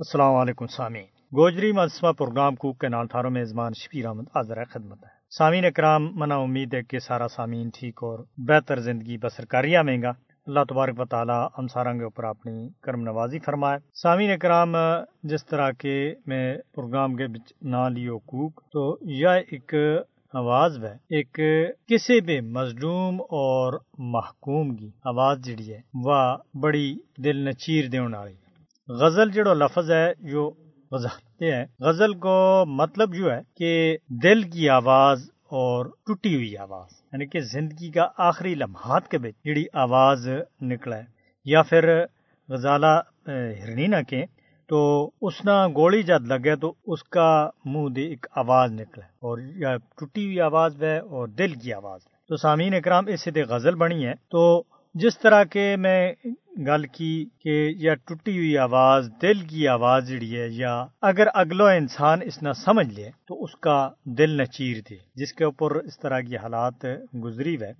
السلام علیکم سامعین گوجری مجسمہ پروگرام کو کے نال تھاروں میں زمان شبیر احمد حاضر خدمت ہے. سامعین اکرام، منا امید ہے کہ سارا سامعین ٹھیک اور بہتر زندگی بسر کاریہ میں گا. اللہ تبارک و تعالیٰ ہم سارا کے اوپر اپنی کرم نوازی فرمائے. سامعین اکرام، جس طرح کے میں پروگرام کے بچ نہ لیو کوک تو یہ ایک آواز ہے. ایک کسی بھی مظلوم اور محکوم کی آواز جڑی ہے، وہ بڑی دل نچیر دینے والی غزل جڑو لفظ ہے جو غزل ہے غزل کو مطلب جو ہے کہ دل کی آواز اور ٹوٹی ہوئی آواز یعنی کہ زندگی کا آخری لمحات کے بچ جڑی آواز نکلا ہے۔ یا پھر غزالہ ہرنی نہ کہ تو اس نہ گولی جد لگے تو اس کا منہ دے ایک آواز نکلا اور یا ٹوٹی ہوئی آواز ہے اور دل کی آواز ہے۔ تو سامعین اکرام، اس سے غزل بنی ہے۔ تو جس طرح کے میں گل کی کہ یا ٹوٹی ہوئی آواز، دل کی آواز جڑی ہے، یا اگر اگلو انسان اس نہ سمجھ لے تو اس کا دل نہ چیر دے، جس کے اوپر اس طرح کی حالات گزری ہوئے،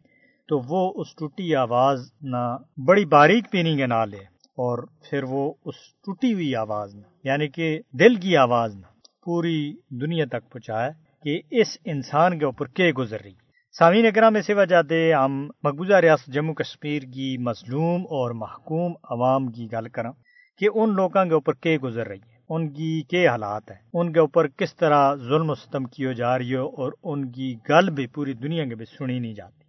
تو وہ اس ٹوٹی آواز نہ بڑی باریک پینی کے نہ لے اور پھر وہ اس ٹوٹی ہوئی آواز نہ یعنی کہ دل کی آواز نہ، پوری دنیا تک پہنچائے کہ اس انسان کے اوپر کیا گزر رہی۔ سامعین اکرام، اسی وجہ سے ہم مقبوضہ ریاست جموں کشمیر کی مظلوم اور محکوم عوام کی گل کریں کہ ان لوگوں کے اوپر کیا گزر رہی ہے، ان کی کیا حالات ہیں، ان کے اوپر کس طرح ظلم و ستم کی جا رہی ہو اور ان کی گل بھی پوری دنیا کے بھی سنی نہیں جاتی۔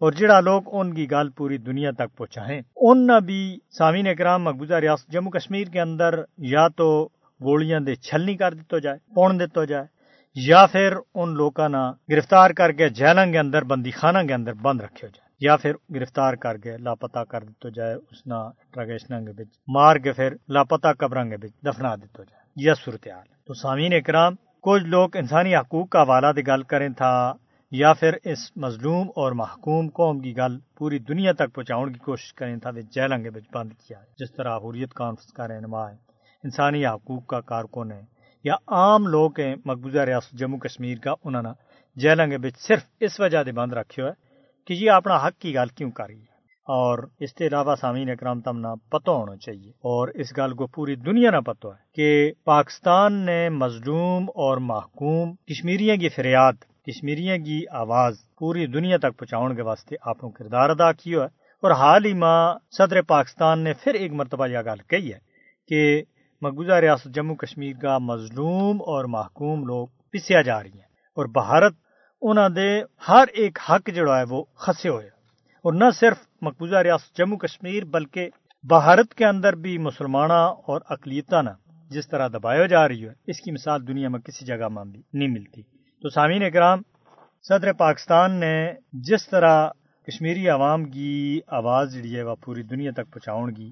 اور جڑا لوگ ان کی گل پوری دنیا تک پہنچائیں، ان نہ بھی سامعین اکرام، مقبوضہ ریاست جموں کشمیر کے اندر یا تو گولیاں دے چھلنی کر دیتا جائے، پون دیتا جائے یا پھر ان لوگوں نے گرفتار کر کے جیلوں کے اندر بندی خانہ کے اندر بند رکھے ہو جائے، یا پھر گرفتار کر کے لاپتا کر دیتا جائے، اس نا کے بچ مار کے پھر لاپتا قبر کے بچ دفنا دیتا جائے، یہ صورتحال تو سامعین اکرام، کچھ لوگ انسانی حقوق کا حوالہ دی گل کریں تھا، یا پھر اس مظلوم اور محکوم قوم کی گل پوری دنیا تک پہنچاؤں کی کوشش کریں تھا جیلوں کے بچ بند کیا جس طرح حریت کانفرنس کا رہنما ہے۔ انسانی حقوق کا کارکن ہے۔ یا عام لوگ ہیں مقبوضہ ریاست جموں کشمیر کا، انہوں نے جیلوں کے بچ صرف اس وجہ سے بند رکھے ہوئے کہ یہ اپنا حق کی گل کیوں کر رہی ہے۔ اور اس کے علاوہ سامعین اکرام تم نہ پتہ ہونا چاہیے۔ اور اس گل کو پوری دنیا نہ پتہ ہے کہ پاکستان نے مظلوم اور محکوم کشمیریوں کی فریاد کشمیریوں کی آواز پوری دنیا تک پہنچاؤ کے واسطے اپنا کردار ادا کیا ہے۔ اور حال ہی ماں صدر پاکستان نے پھر ایک مرتبہ یہ گل کہی ہے کہ مقبوضہ ریاست جموں کشمیر کا مظلوم اور محکوم لوگ پسیا جا رہی ہیں اور بھارت انہوں دے ہر ایک حق جڑا ہے وہ خسے ہوئے اور نہ صرف مقبوضہ ریاست جموں کشمیر بلکہ بھارت کے اندر بھی مسلمانہ اور اقلیتہ نہ جس طرح دبایا جا رہی ہے، اس کی مثال دنیا میں کسی جگہ میں بھی نہیں ملتی۔ تو سامعین اکرام، صدر پاکستان نے جس طرح کشمیری عوام کی آواز جڑی ہے وہ پوری دنیا تک پہنچاؤ کی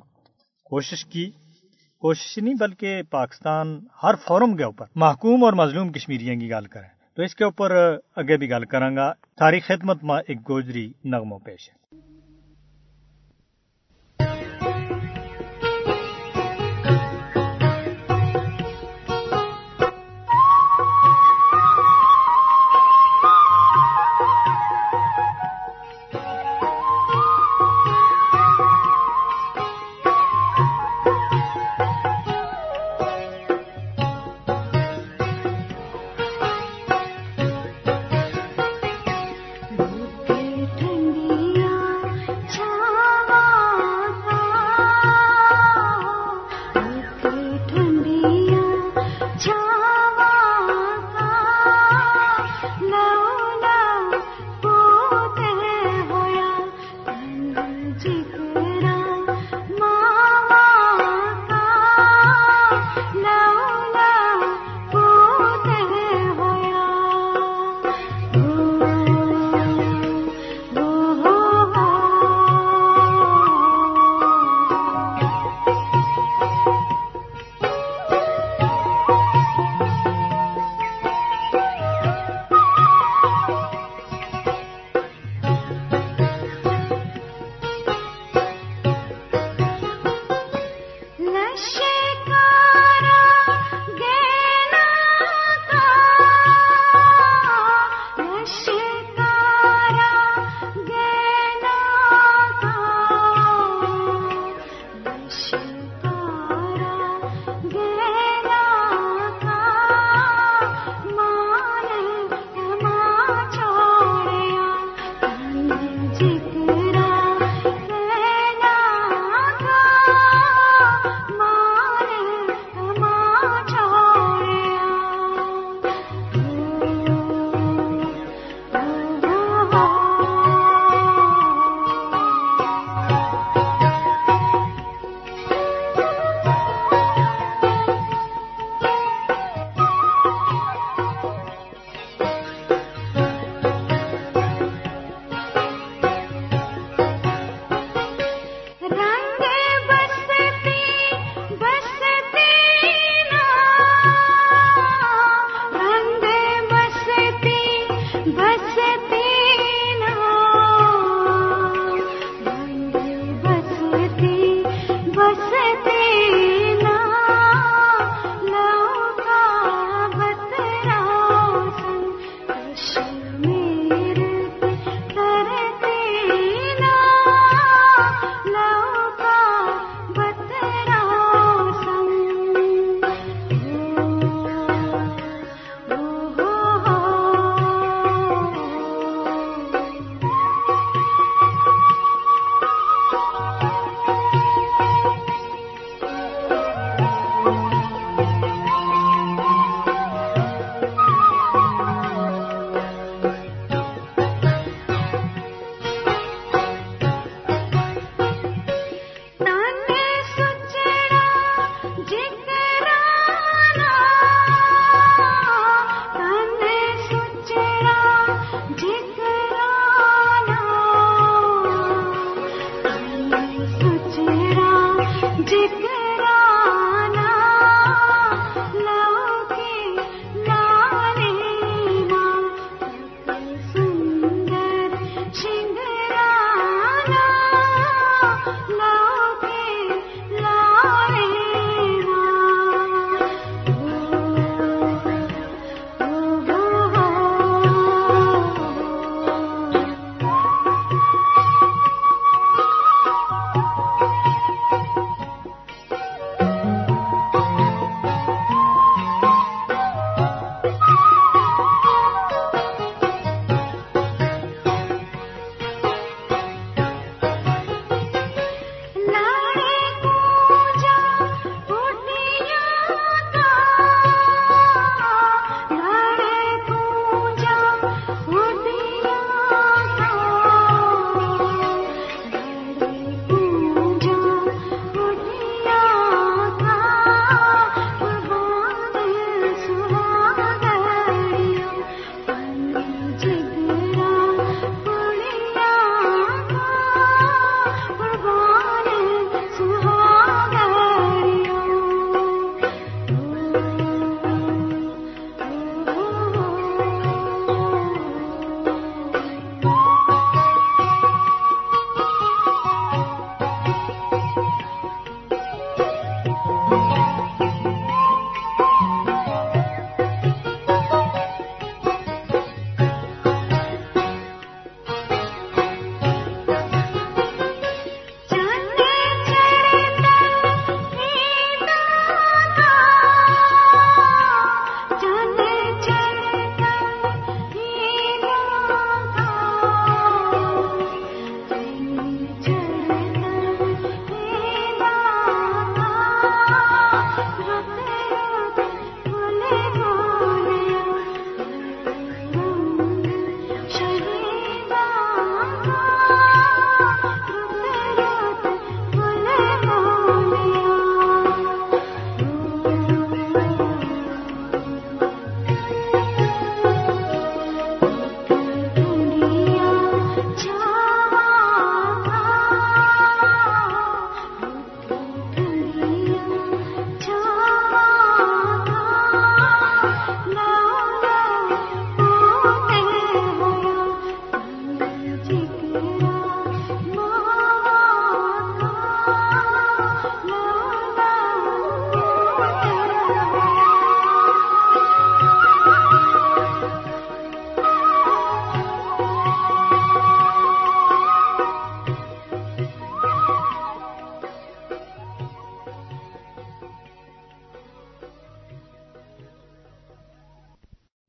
کوشش کی کوشش نہیں، بلکہ پاکستان ہر فورم کے اوپر محکوم اور مظلوم کشمیریوں کی گل کریں۔ تو اس کے اوپر اگے بھی گل گا تاریخ خدمت میں ایک گوجری نغموں پیش ہے۔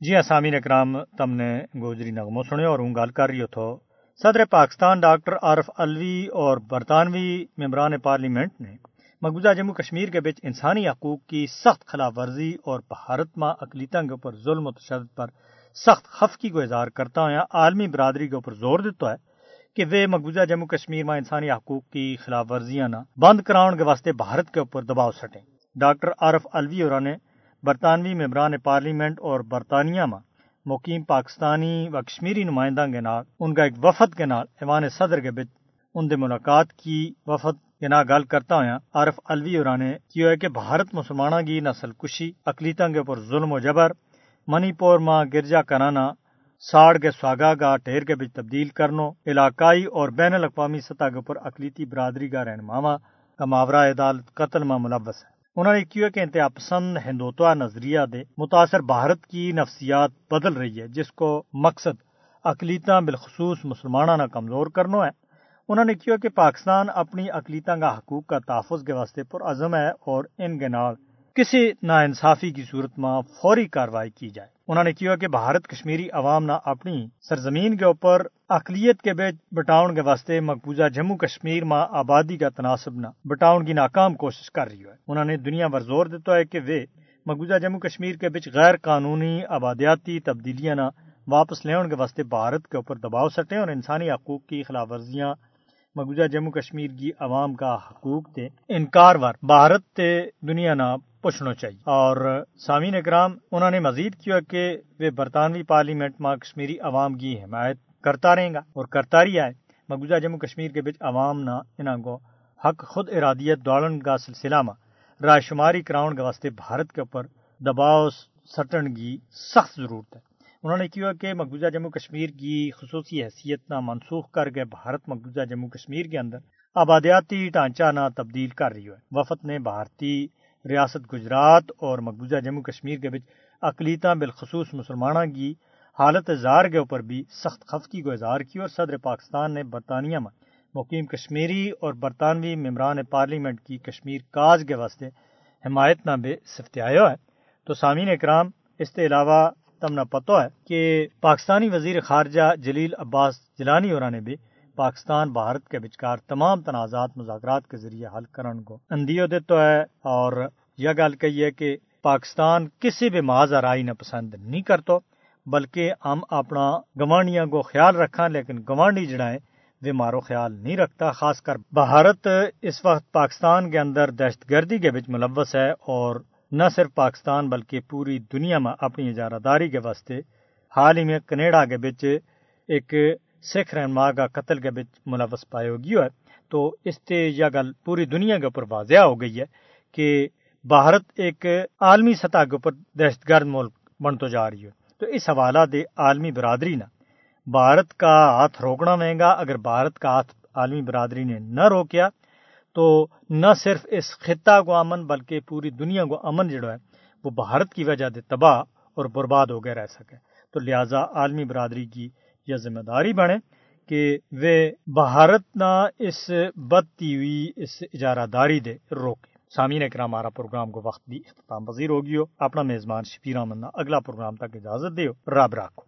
جی ہاں اکرام، تم نے گوجری نغمو سنے اور ہوں گل کر رہی ہو تو۔ صدر پاکستان ڈاکٹر عارف الوی اور برطانوی ممبران پارلیمنٹ نے مقبوضہ جموں کشمیر کے بچ انسانی حقوق کی سخت خلاف ورزی اور بھارت ماں اقلیتوں کے اوپر ظلم و تشدد پر سخت خفقی کو اظہار کرتا ہوا عالمی برادری کے اوپر زور دیتا ہے کہ وہ مقبوضہ جموں کشمیر میں انسانی حقوق کی خلاف ورزیاں نہ بند کراؤن کے واسطے بھارت کے اوپر دباؤ سٹیں۔ ڈاکٹر عارف الوی اور نے برطانوی ممبران پارلیمنٹ اور برطانیہ میں مقیم پاکستانی و کشمیری نمائندہ کے نال، ان کا ایک وفد کے نال ایوان صدر کے بچ ان دے ملاقات کی وفد کے نا گل کرتا ہوا عارف الوی اور نے کیا ہے کہ بھارت مسلمانوں کی نسل کشی اقلیتوں کے اوپر ظلم و جبر، منی پور ماں گرجا کرانا ساڑ کے سواگا کا ٹھیر کے بچ تبدیل کرنو، علاقائی اور بین الاقوامی سطح کے اوپر اقلیتی برادری کا رہنما کا ماورہ عدالت قتل میں ملوث ہے۔ انہوں نے کیا کہ انتہا پسند ہندوتوا نظریہ دے متاثر بھارت کی نفسیات بدل رہی ہے، جس کو مقصد اقلیتاں بالخصوص مسلمانہ نہ کمزور کرنا ہے۔ انہوں نے کیا کہ پاکستان اپنی اقلیت کا حقوق کا تحفظ کے واسطے پر عزم ہے اور ان کے نال کسی نا انصافی کی صورت میں فوری کاروائی کی جائے۔ انہوں نے کیا کہ بھارت کشمیری عوام نہ اپنی سرزمین کے اوپر اقلیت کے بیچ بٹاؤن کے واسطے مقبوضہ جموں کشمیر میں آبادی کا تناسب نہ، بٹاؤن کی ناکام کوشش کر رہی ہے۔ انہوں نے دنیا بھر زور دیتا ہے کہ وہ مقبوضہ جموں کشمیر کے بیچ غیر قانونی آبادیاتی تبدیلیاں نہ واپس لے واسطے بھارت کے اوپر دباؤ سٹیں اور انسانی حقوق کی خلاف ورزیاں مقبوضہ جموں کشمیر کی عوام کا حقوق تے انکار وار بھارت تے دنیا نہ پوچھنا چاہیے۔ اور سامعین اکرام، انہوں نے مزید کیا کہ وہ برطانوی پارلیمنٹ میں کشمیری عوام کی حمایت کرتا رہے گا اور کرتا رہی ہے۔ مقبوضہ جموں کشمیر کے بچ عوام نہ انہوں کو حق خود ارادیت دوڑن کا سلسلہ میں رائے شماری کراؤن کے واسطے بھارت کے اوپر دباؤ سٹن کی سخت ضرورت ہے۔ انہوں نے کیا کہ مقبوضہ جموں کشمیر کی خصوصی حیثیت نہ منسوخ کر کے بھارت مقبوضہ جموں کشمیر کے اندر آبادیاتی ڈھانچہ نہ تبدیل کر رہی ہے۔ وفد نے بھارتی ریاست گجرات اور مقبوضہ جموں کشمیر کے بچ اقلیتہ بالخصوص مسلمانوں کی حالت اظہار کے اوپر بھی سخت خفقی کو اظہار کی اور صدر پاکستان نے برطانیہ میں مقیم کشمیری اور برطانوی ممبران پارلیمنٹ کی کشمیر کاج کے واسطے حمایت نہ بے سفتیا ہے تو سامعین اکرام، اس کے علاوہ تم نہ پتہ ہے کہ پاکستانی وزیر خارجہ جلیل عباس جلانی اور نے بھی پاکستان بھارت کے بچکار تمام تنازعات، مذاکرات کے ذریعے حل کرنے کو اندیو دیتا ہے اور یہ گل کہی ہے کہ پاکستان کسی بھی محاذ رائی نہ پسند نہیں کرتا، بلکہ ہم اپنا گوانڈیاں کو خیال رکھا لیکن گوانڈی جڑا ہے، وہ مارو خیال نہیں رکھتا، خاص کر بھارت اس وقت پاکستان کے اندر دہشت گردی کے بچ ملوث ہے، اور نہ صرف پاکستان بلکہ پوری دنیا میں اپنی اجارہ داری کے واسطے۔ حال ہی میں کینیڈا کے بچ ایک سکھ رہنما کا قتل کے بچ ملوث پائے ہوگی ہے۔ تو اس سے یہ گل پوری دنیا کے اوپر واضح ہو گئی ہے کہ بھارت ایک عالمی سطح کے اوپر دہشت گرد ملک بنتا جا رہی ہے۔ تو اس حوالہ دے عالمی برادری نہ بھارت کا ہاتھ روکنا مہنگا، اگر بھارت کا ہاتھ عالمی برادری نے نہ روکیا، تو نہ صرف اس خطہ کو امن، بلکہ پوری دنیا کو امن جڑا ہے، وہ بھارت کی وجہ سے تباہ اور برباد ہو گئے رہ سکے۔ تو لہذا عالمی برادری کی یہ ذمہ داری بنے کہ وہ بھارت نہ اس بدتی ہوئی، اس اجارہ داری دے روکے۔ سامعین اکرام، ہمارا پروگرام کو وقت بھی اختتام پذیر ہوگی ہو اپنا میزبان شفیر احمد اگلا پروگرام تک اجازت دیو۔ رب رکھو